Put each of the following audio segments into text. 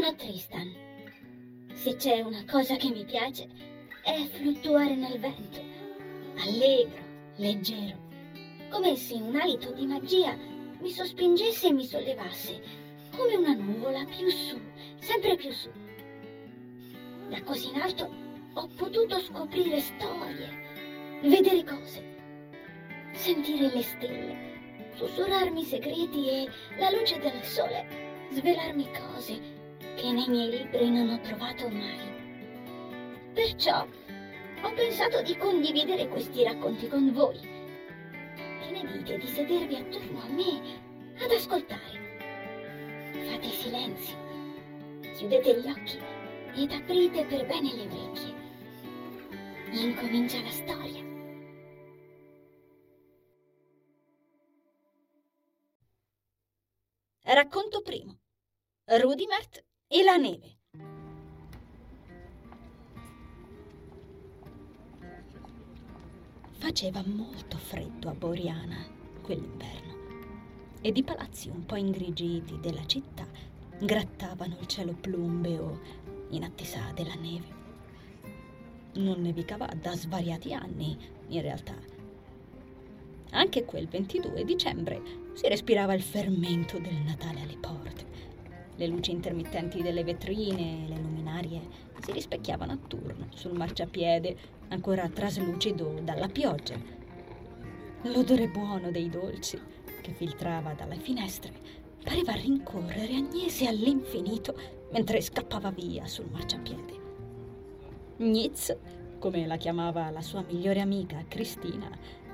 Sono Tristan. Se c'è una cosa che mi piace è fluttuare nel vento, allegro, leggero, come se un alito di magia mi sospingesse e mi sollevasse, come una nuvola più su, sempre più su. Da così in alto ho potuto scoprire storie, vedere cose, sentire le stelle, sussurrarmi segreti e la luce del sole svelarmi cose che nei miei libri non ho trovato mai. Perciò ho pensato di condividere questi racconti con voi. Che ne dite di sedervi attorno a me ad ascoltare? Fate silenzio, chiudete gli occhi ed aprite per bene le orecchie. Incomincia la storia. Racconto primo. Rudimert e la neve. Faceva molto freddo a Boriana quell'inverno ed i palazzi un po' ingrigiti della città grattavano il cielo plumbeo in attesa della neve. Non nevicava da svariati anni, in realtà. Anche quel 22 dicembre si respirava il fermento del Natale alle porte. Le luci intermittenti delle vetrine e le luminarie si rispecchiavano a turno sul marciapiede ancora traslucido dalla pioggia. L'odore buono dei dolci che filtrava dalle finestre pareva rincorrere Agnese all'infinito mentre scappava via sul marciapiede. Nitz, come la chiamava la sua migliore amica Cristina,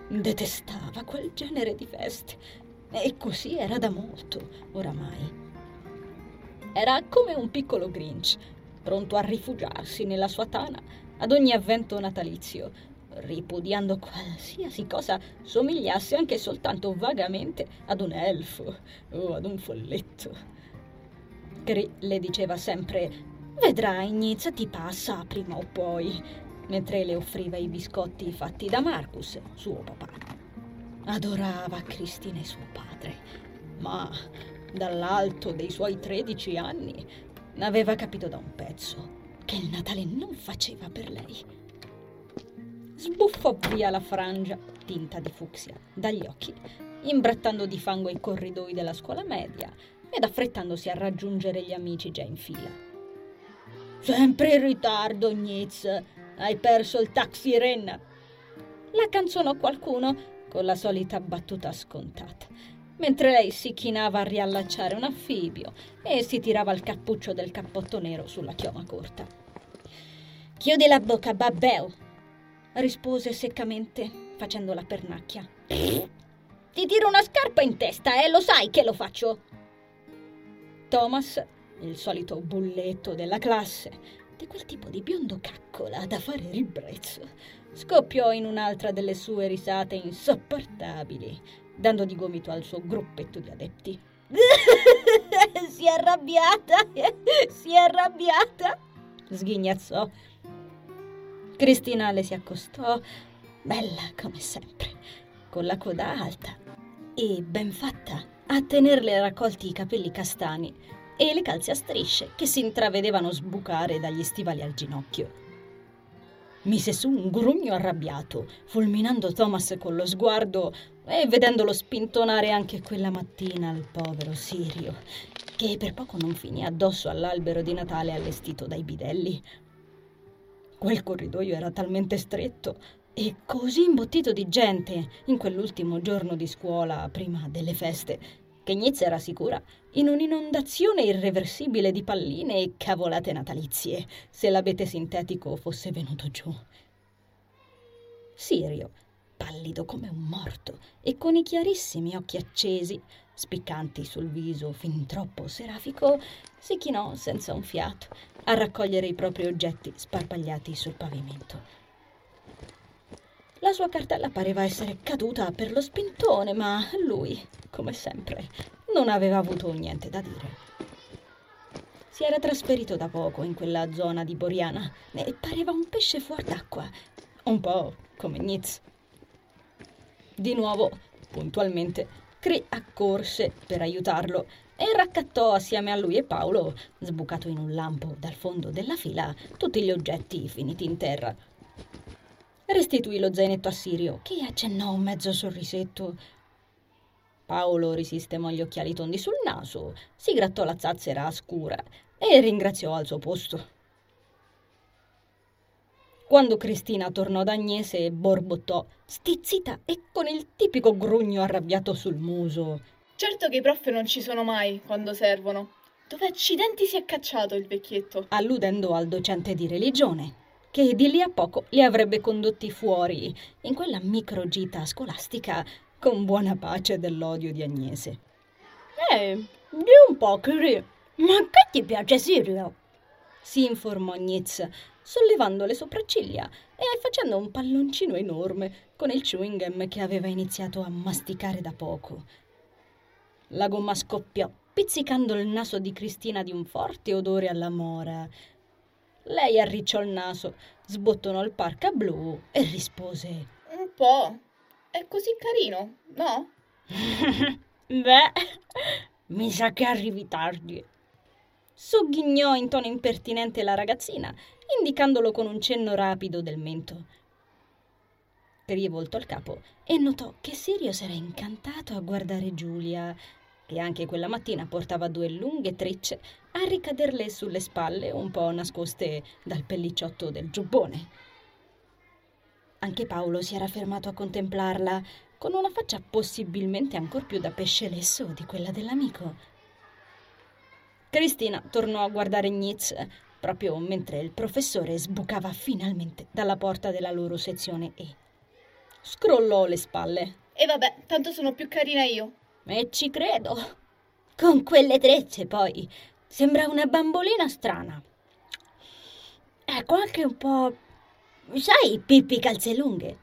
detestava quel genere di feste e così era da molto, oramai. Era come un piccolo Grinch, pronto a rifugiarsi nella sua tana ad ogni avvento natalizio, ripudiando qualsiasi cosa somigliasse anche soltanto vagamente ad un elfo o ad un folletto. Cri le diceva sempre: Vedrai, Nizza ti passa prima o poi, mentre le offriva i biscotti fatti da Marcus, suo papà. Adorava Cristina e suo padre, ma dall'alto dei suoi tredici anni aveva capito da un pezzo che il Natale non faceva per lei. Sbuffò via la frangia, tinta di fucsia, dagli occhi, imbrattando di fango i corridoi della scuola media ed affrettandosi a raggiungere gli amici già in fila. Sempre in ritardo, Nitz. Hai perso il taxi Renna. La canzonò qualcuno con la solita battuta scontata, mentre lei si chinava a riallacciare un affibio e si tirava il cappuccio del cappotto nero sulla chioma corta. Chiudi la bocca, babbeo, rispose seccamente, facendo la pernacchia. Ti tiro una scarpa in testa, eh, lo sai che lo faccio. Thomas, il solito bulletto della classe, di quel tipo di biondo caccola da fare ribrezzo, scoppiò in un'altra delle sue risate insopportabili, dando di gomito al suo gruppetto di adepti. si è arrabbiata, si è arrabbiata, sghignazzò. Cristina le si accostò, bella come sempre, con la coda alta e ben fatta, a tenerle raccolti i capelli castani e le calze a strisce che si intravedevano sbucare dagli stivali al ginocchio mise su un grugno arrabbiato, fulminando Thomas con lo sguardo e vedendolo spintonare anche quella mattina al povero Sirio, che per poco non finì addosso all'albero di Natale allestito dai bidelli. Quel corridoio era talmente stretto e così imbottito di gente in quell'ultimo giorno di scuola prima delle feste che Gnizza era sicura in un'inondazione irreversibile di palline e cavolate natalizie se l'abete sintetico fosse venuto giù. Sirio, pallido come un morto e con i chiarissimi occhi accesi, spiccanti sul viso fin troppo serafico, si chinò senza un fiato a raccogliere i propri oggetti sparpagliati sul pavimento. La sua cartella pareva essere caduta per lo spintone, ma lui, come sempre, non aveva avuto niente da dire. Si era trasferito da poco in quella zona di Boriana e pareva un pesce fuor d'acqua, un po' come Nitz. Di nuovo, puntualmente, Cree accorse per aiutarlo e raccattò assieme a lui e Paolo, sbucato in un lampo dal fondo della fila, tutti gli oggetti finiti in terra. Restituì lo zainetto a Sirio, che accennò un mezzo sorrisetto. Paolo risistemò gli occhiali tondi sul naso, si grattò la zazzera scura e ringraziò al suo posto. Quando Cristina tornò da Agnese, borbottò, stizzita e con il tipico grugno arrabbiato sul muso. Certo che i prof non ci sono mai quando servono. Dove accidenti si è cacciato il vecchietto? Alludendo al docente di religione, che di lì a poco li avrebbe condotti fuori in quella microgita scolastica con buona pace dell'odio di Agnese. Eh, di un po', Cri. Ma che ti piace Sirio? Si informò Gnez, sollevando le sopracciglia e facendo un palloncino enorme con il chewing gum che aveva iniziato a masticare da poco. La gomma scoppiò, pizzicando il naso di Cristina di un forte odore alla mora. Lei arricciò il naso, sbottonò il parca blu e rispose: Un po'. È così carino, no? Beh, mi sa che arrivi tardi. Sogghignò in tono impertinente la ragazzina, indicandolo con un cenno rapido del mento. Crie voltò il capo e notò che Sirio s'era incantato a guardare Giulia, che anche quella mattina portava due lunghe trecce a ricaderle sulle spalle, un po' nascoste dal pellicciotto del giubbone. Anche Paolo si era fermato a contemplarla, con una faccia possibilmente ancor più da pesce lesso di quella dell'amico. Cristina tornò a guardare Nitz proprio mentre il professore sbucava finalmente dalla porta della loro sezione E. Scrollò le spalle. E vabbè, tanto sono più carina io. E ci credo. Con quelle trecce, poi. Sembra una bambolina strana. Ecco anche un po'. Sai, Pippi calze lunghe?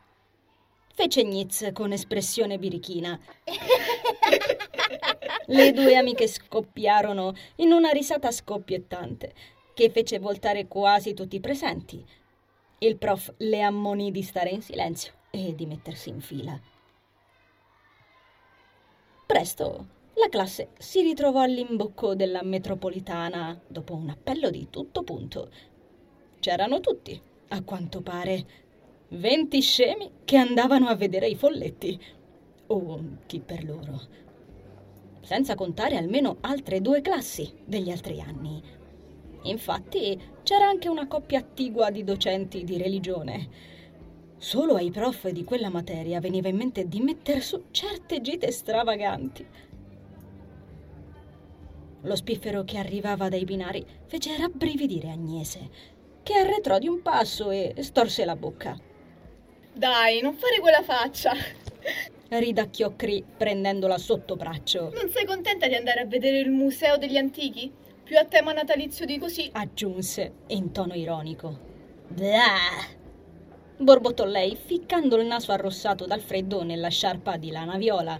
Fece Nitz con espressione birichina. Le due amiche scoppiarono in una risata scoppiettante che fece voltare quasi tutti i presenti. Il prof le ammonì di stare in silenzio e di mettersi in fila. Presto la classe si ritrovò all'imbocco della metropolitana dopo un appello di tutto punto. C'erano tutti, a quanto pare, venti scemi che andavano a vedere i folletti, o chi per loro senza contare almeno altre due classi degli altri anni. Infatti c'era anche una coppia attigua di docenti di religione. Solo ai prof di quella materia veniva in mente di metter su certe gite stravaganti. Lo spiffero che arrivava dai binari fece rabbrividire Agnese, che arretrò di un passo e storse la bocca. Dai, non fare quella faccia! ridacchiò Cree prendendola sotto braccio. Non sei contenta di andare a vedere il museo degli antichi? Più a tema natalizio di così? aggiunse in tono ironico. Blah! Borbottò lei, ficcando il naso arrossato dal freddo nella sciarpa di lana viola.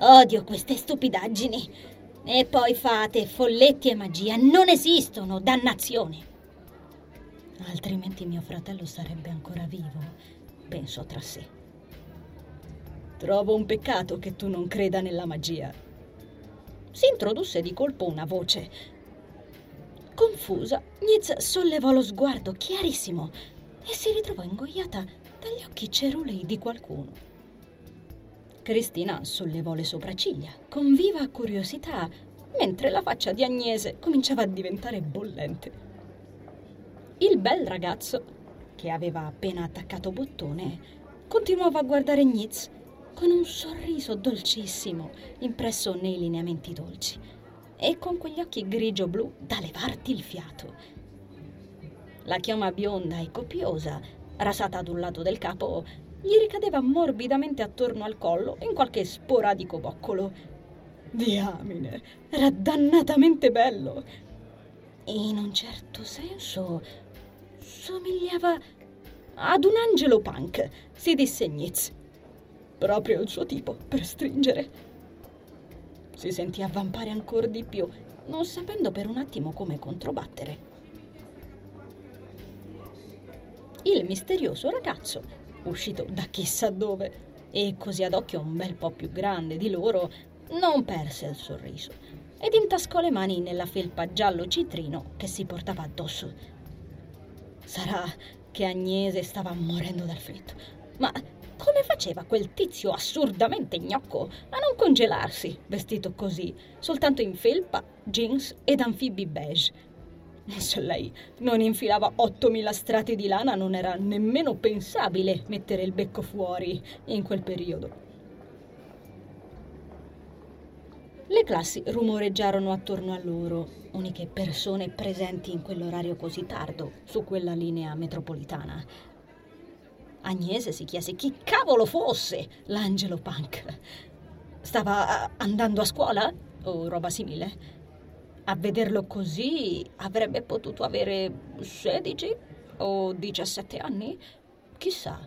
Odio queste stupidaggini. E poi fate, folletti e magia non esistono, dannazione. Altrimenti mio fratello sarebbe ancora vivo, pensò tra sé. Trovo un peccato che tu non creda nella magia. Si introdusse di colpo una voce. Confusa, Niz sollevò lo sguardo chiarissimo e si ritrovò ingoiata dagli occhi cerulei di qualcuno. Cristina sollevò le sopracciglia con viva curiosità, mentre la faccia di Agnese cominciava a diventare bollente. Il bel ragazzo, che aveva appena attaccato bottone, continuava a guardare Nitz con un sorriso dolcissimo impresso nei lineamenti dolci e con quegli occhi grigio-blu da levarti il fiato. La chioma bionda e copiosa, rasata ad un lato del capo, gli ricadeva morbidamente attorno al collo in qualche sporadico boccolo. Diamine, era dannatamente bello. In un certo senso somigliava ad un angelo punk, si disse Nitz proprio il suo tipo per stringere. Si sentì avvampare ancora di più, non sapendo per un attimo come controbattere. Il misterioso ragazzo, uscito da chissà dove e così ad occhio un bel po' più grande di loro, non perse il sorriso ed intascò le mani nella felpa giallo citrino che si portava addosso. Sarà che Agnese stava morendo dal freddo, ma come faceva quel tizio assurdamente gnocco a non congelarsi, vestito così, soltanto in felpa, jeans ed anfibi beige? Se lei non infilava 8.000 strati di lana non era nemmeno pensabile mettere il becco fuori in quel periodo. Le classi rumoreggiarono attorno a loro, uniche persone presenti in quell'orario così tardo su quella linea metropolitana. Agnese si chiese chi cavolo fosse l'Angelo Punk. Stava andando a scuola o roba simile? A vederlo così avrebbe potuto avere 16 o 17 anni? Chissà.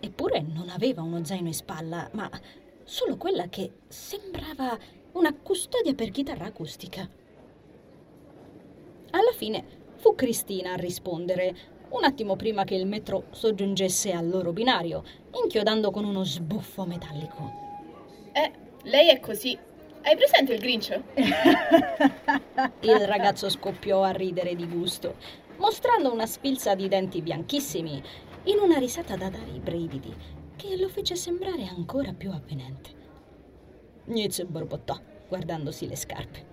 Eppure non aveva uno zaino in spalla, ma solo quella che sembrava una custodia per chitarra acustica. Alla fine fu Cristina a rispondere, un attimo prima che il metro soggiungesse al loro binario, inchiodando con uno sbuffo metallico. Eh, lei è così. Hai presente il Grinch? il ragazzo scoppiò a ridere di gusto, mostrando una sfilza di denti bianchissimi, in una risata da dare i brividi che lo fece sembrare ancora più avvenente. Nietzsche borbottò, guardandosi le scarpe.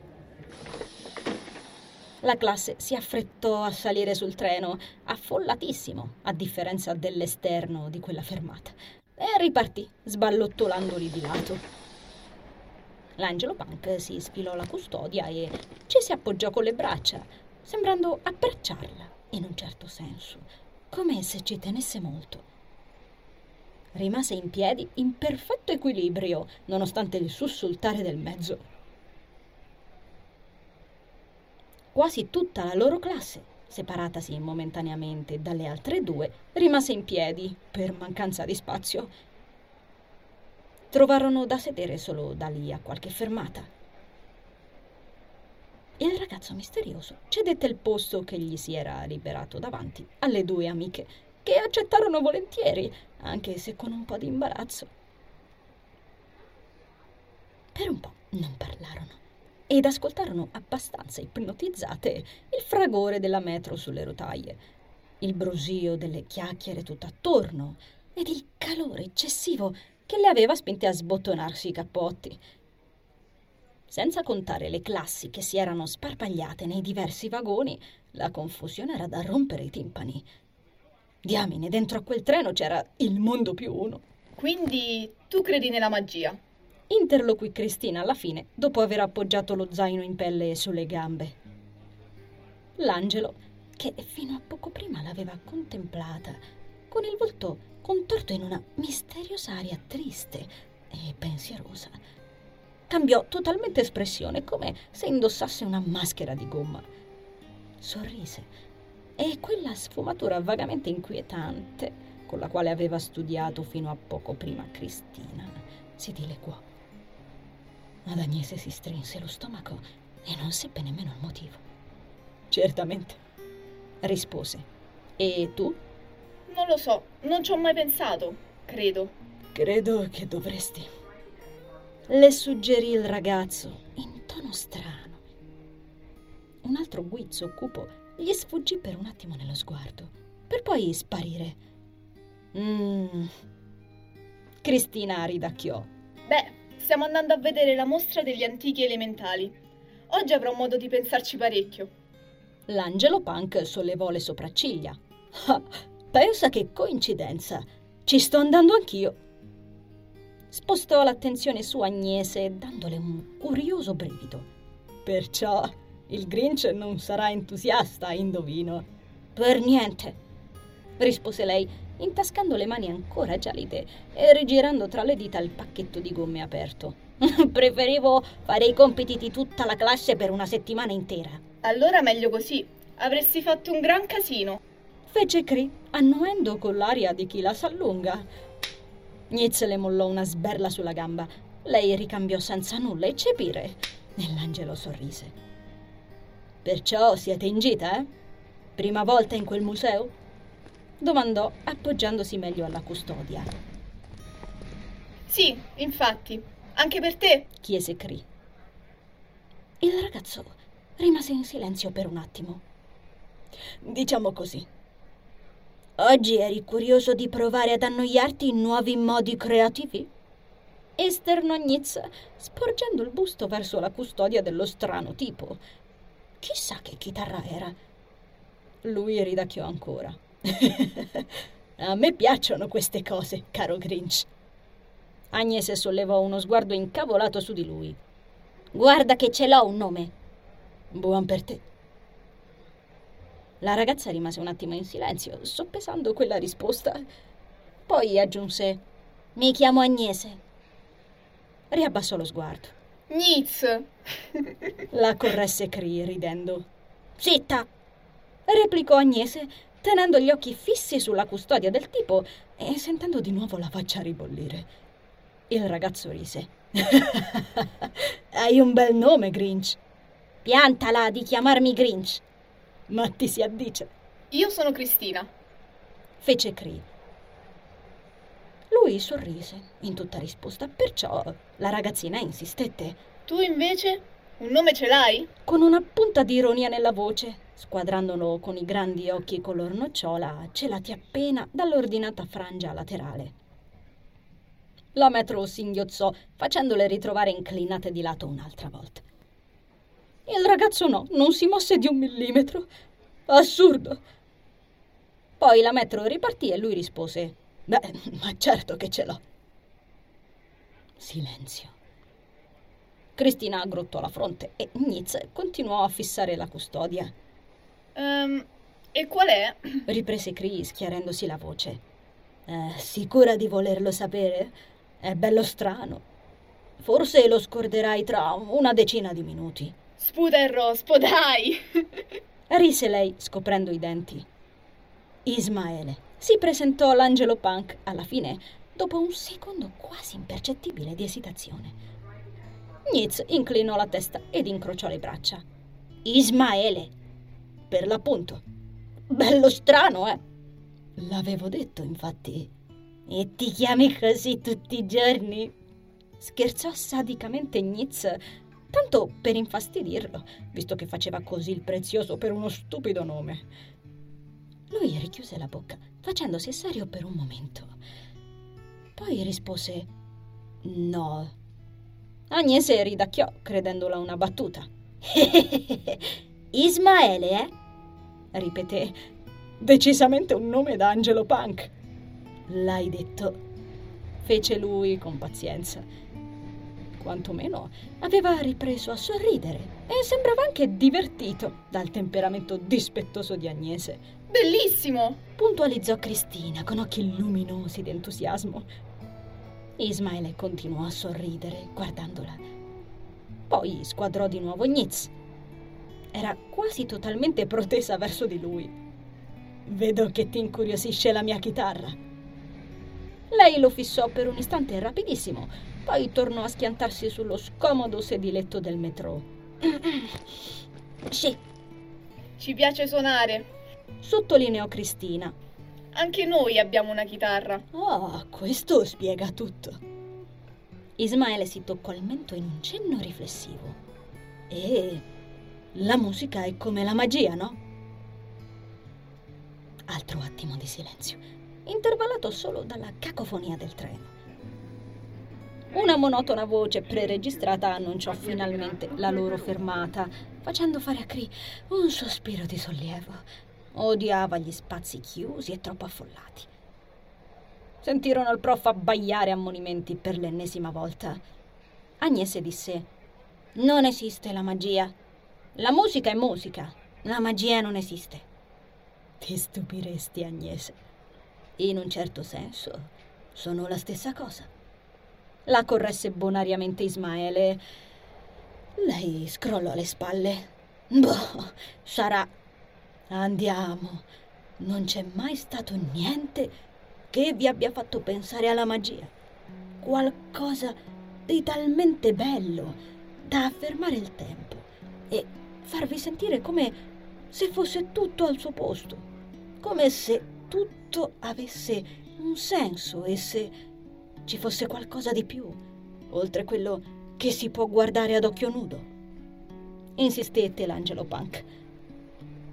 La classe si affrettò a salire sul treno, affollatissimo, a differenza dell'esterno di quella fermata, e ripartì, sballottolandoli di lato. L'Angelo Punk si sfilò la custodia e ci si appoggiò con le braccia, sembrando abbracciarla, in un certo senso, come se ci tenesse molto rimase in piedi in perfetto equilibrio, nonostante il sussultare del mezzo. Quasi tutta la loro classe, separatasi momentaneamente dalle altre due, rimase in piedi per mancanza di spazio. Trovarono da sedere solo da lì a qualche fermata. Il ragazzo misterioso cedette il posto che gli si era liberato davanti alle due amiche che accettarono volentieri, anche se con un po' di imbarazzo. Per un po' non parlarono ed ascoltarono abbastanza ipnotizzate il fragore della metro sulle rotaie, il brusio delle chiacchiere tutt'attorno ed il calore eccessivo che le aveva spinte a sbottonarsi i cappotti. Senza contare le classi che si erano sparpagliate nei diversi vagoni, la confusione era da rompere i timpani. Diamine, dentro a quel treno c'era il mondo più uno. Quindi tu credi nella magia? Interloquì Cristina alla fine, dopo aver appoggiato lo zaino in pelle sulle gambe. L'angelo, che fino a poco prima l'aveva contemplata, con il volto contorto in una misteriosa aria triste e pensierosa, cambiò totalmente espressione, come se indossasse una maschera di gomma. Sorrise e quella sfumatura vagamente inquietante con la quale aveva studiato fino a poco prima Cristina si dileguò. Ad Agnese si strinse lo stomaco e non seppe nemmeno il motivo. Certamente, rispose. E tu? Non lo so, non ci ho mai pensato, credo. Credo che dovresti. Le suggerì il ragazzo in tono strano. Un altro guizzo cupo gli sfuggì per un attimo nello sguardo, per poi sparire. Mmm. Cristina ridacchiò. Beh, stiamo andando a vedere la mostra degli antichi elementali. Oggi avrò modo di pensarci parecchio. L'angelo punk sollevò le sopracciglia. Pensa che coincidenza! Ci sto andando anch'io. Spostò l'attenzione su Agnese, dandole un curioso brivido. Perciò il Grinch non sarà entusiasta, indovino. Per niente, rispose lei, intascando le mani ancora gelide e rigirando tra le dita il pacchetto di gomme aperto. Preferivo fare i compiti di tutta la classe per una settimana intera. Allora meglio così. Avresti fatto un gran casino. Fece Cree, annuendo con l'aria di chi la s'allunga. Nitz le mollò una sberla sulla gamba. Lei ricambiò senza nulla eccepire. Nell'angelo sorrise. Perciò siete in gita, eh? Prima volta in quel museo? Domandò, appoggiandosi meglio alla custodia. Sì, infatti. Anche per te? chiese Cree. Il ragazzo rimase in silenzio per un attimo. Diciamo così. Oggi eri curioso di provare ad annoiarti in nuovi modi creativi? Esternò Nitz, sporgendo il busto verso la custodia dello strano tipo. Chissà che chitarra era. Lui ridacchiò ancora. A me piacciono queste cose, caro Grinch. Agnese sollevò uno sguardo incavolato su di lui. Guarda che ce l'ho un nome. Buon per te. La ragazza rimase un attimo in silenzio, soppesando quella risposta. Poi aggiunse: Mi chiamo Agnese. Riabbassò lo sguardo. Niz! La corresse Cree ridendo. Zitta! replicò Agnese, tenendo gli occhi fissi sulla custodia del tipo e sentendo di nuovo la faccia ribollire. Il ragazzo rise. Hai un bel nome, Grinch. Piantala di chiamarmi Grinch. Ma ti si addice. Io sono Cristina. Fece Cree. Lui sorrise in tutta risposta, perciò la ragazzina insistette. Tu invece? Un nome ce l'hai? Con una punta di ironia nella voce, squadrandolo con i grandi occhi color nocciola celati appena dall'ordinata frangia laterale. La metro singhiozzò, facendole ritrovare inclinate di lato un'altra volta. Il ragazzo no, non si mosse di un millimetro. Assurdo. Poi la metro ripartì e lui rispose: Beh, ma certo che ce l'ho. Silenzio. Cristina aggrottò la fronte e Nitz continuò a fissare la custodia. Um, e qual è? riprese Chris, chiarendosi la voce. Eh, sicura di volerlo sapere? È bello strano. Forse lo scorderai tra una decina di minuti. Sputa il rospo, dai! Rise lei, scoprendo i denti. Ismaele. Si presentò l'angelo punk alla fine, dopo un secondo quasi impercettibile di esitazione. Nitz inclinò la testa ed incrociò le braccia. Ismaele. Per l'appunto. Bello strano, eh? L'avevo detto, infatti. E ti chiami così tutti i giorni? Scherzò sadicamente Nitz, tanto per infastidirlo, visto che faceva così il prezioso per uno stupido nome. Lui richiuse la bocca, facendosi serio per un momento. Poi rispose no. Agnese ridacchiò, credendola una battuta. Ismaele, eh? ripeté. Decisamente un nome da Angelo Punk. L'hai detto, fece lui con pazienza. Quantomeno aveva ripreso a sorridere e sembrava anche divertito dal temperamento dispettoso di Agnese. Bellissimo! puntualizzò Cristina con occhi luminosi d'entusiasmo. Ismaele continuò a sorridere guardandola. Poi squadrò di nuovo Nitz. Era quasi totalmente protesa verso di lui. Vedo che ti incuriosisce la mia chitarra. Lei lo fissò per un istante rapidissimo, poi tornò a schiantarsi sullo scomodo sediletto del metro. sì. Ci piace suonare, sottolineò Cristina. Anche noi abbiamo una chitarra. Oh, questo spiega tutto. Ismaele si toccò il mento in un cenno riflessivo. E la musica è come la magia, no? Altro attimo di silenzio, intervallato solo dalla cacofonia del treno. Una monotona voce preregistrata annunciò finalmente la loro fermata, facendo fare a Cree un sospiro di sollievo. Odiava gli spazi chiusi e troppo affollati. Sentirono il prof abbaiare ammonimenti per l'ennesima volta. Agnese disse: Non esiste la magia. La musica è musica. La magia non esiste. Ti stupiresti, Agnese. In un certo senso, sono la stessa cosa. La corresse bonariamente Ismaele. Lei scrollò le spalle. Boh, sarà Andiamo. Non c'è mai stato niente che vi abbia fatto pensare alla magia. Qualcosa di talmente bello da affermare il tempo e farvi sentire come se fosse tutto al suo posto, come se tutto avesse un senso e se ci fosse qualcosa di più, oltre quello che si può guardare ad occhio nudo. insistette l'angelo punk.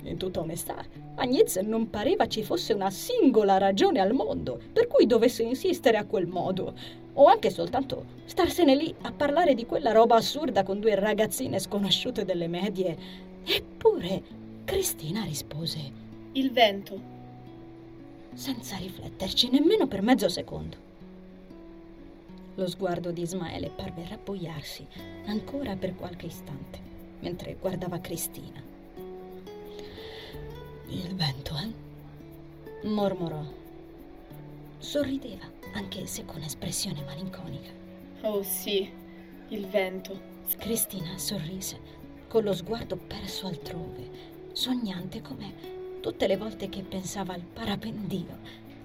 In tutta onestà, a Nietzsche non pareva ci fosse una singola ragione al mondo per cui dovesse insistere a quel modo, o anche soltanto starsene lì a parlare di quella roba assurda con due ragazzine sconosciute delle medie. Eppure Cristina rispose: Il vento. Senza rifletterci nemmeno per mezzo secondo. Lo sguardo di Ismaele parve rabbuiarsi ancora per qualche istante, mentre guardava Cristina. Il vento, eh? mormorò. Sorrideva, anche se con espressione malinconica. Oh sì, il vento. Cristina sorrise, con lo sguardo perso altrove, sognante come tutte le volte che pensava al parapendio,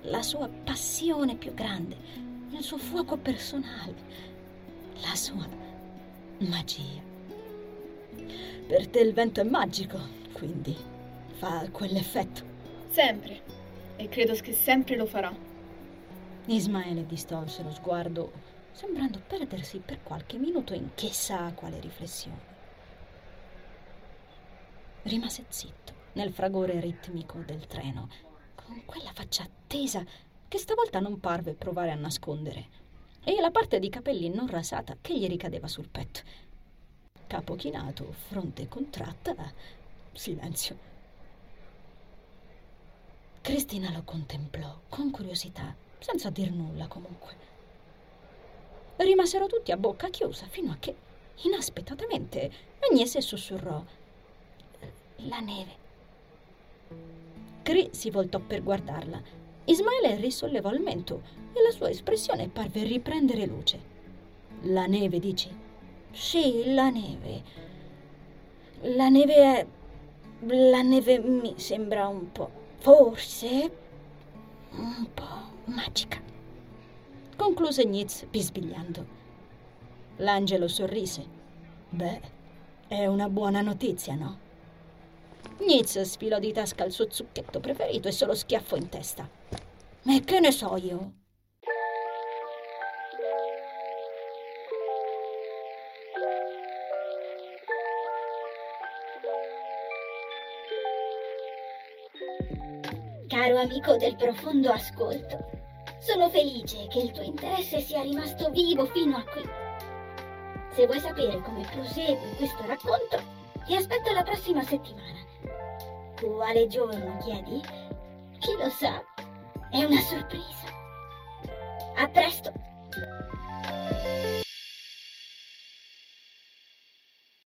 la sua passione più grande, il suo fuoco personale, la sua magia. Per te il vento è magico, quindi fa quell'effetto. Sempre. E credo che sempre lo farà. Ismaele distolse lo sguardo, sembrando perdersi per qualche minuto in chissà quale riflessione. Rimase zitto nel fragore ritmico del treno, con quella faccia attesa che stavolta non parve provare a nascondere, e la parte di capelli non rasata che gli ricadeva sul petto. Capo chinato, fronte contratta, silenzio. Cristina lo contemplò con curiosità, senza dir nulla comunque. Rimasero tutti a bocca chiusa fino a che, inaspettatamente, Agnese sussurrò: La neve. Cri si voltò per guardarla. Ismaele risollevò il mento e la sua espressione parve riprendere luce. La neve, dici? Sì, la neve. La neve è. La neve mi sembra un po'. Forse. un po' magica. Concluse Nitz bisbigliando. L'angelo sorrise. Beh, è una buona notizia, no? Nitz sfilò di tasca il suo zucchetto preferito e se lo schiaffò in testa. E che ne so io? Caro amico del profondo ascolto, sono felice che il tuo interesse sia rimasto vivo fino a qui. Se vuoi sapere come prosegue questo racconto, ti aspetto la prossima settimana. Quale giorno chiedi? Chi lo sa? È una sorpresa. A presto!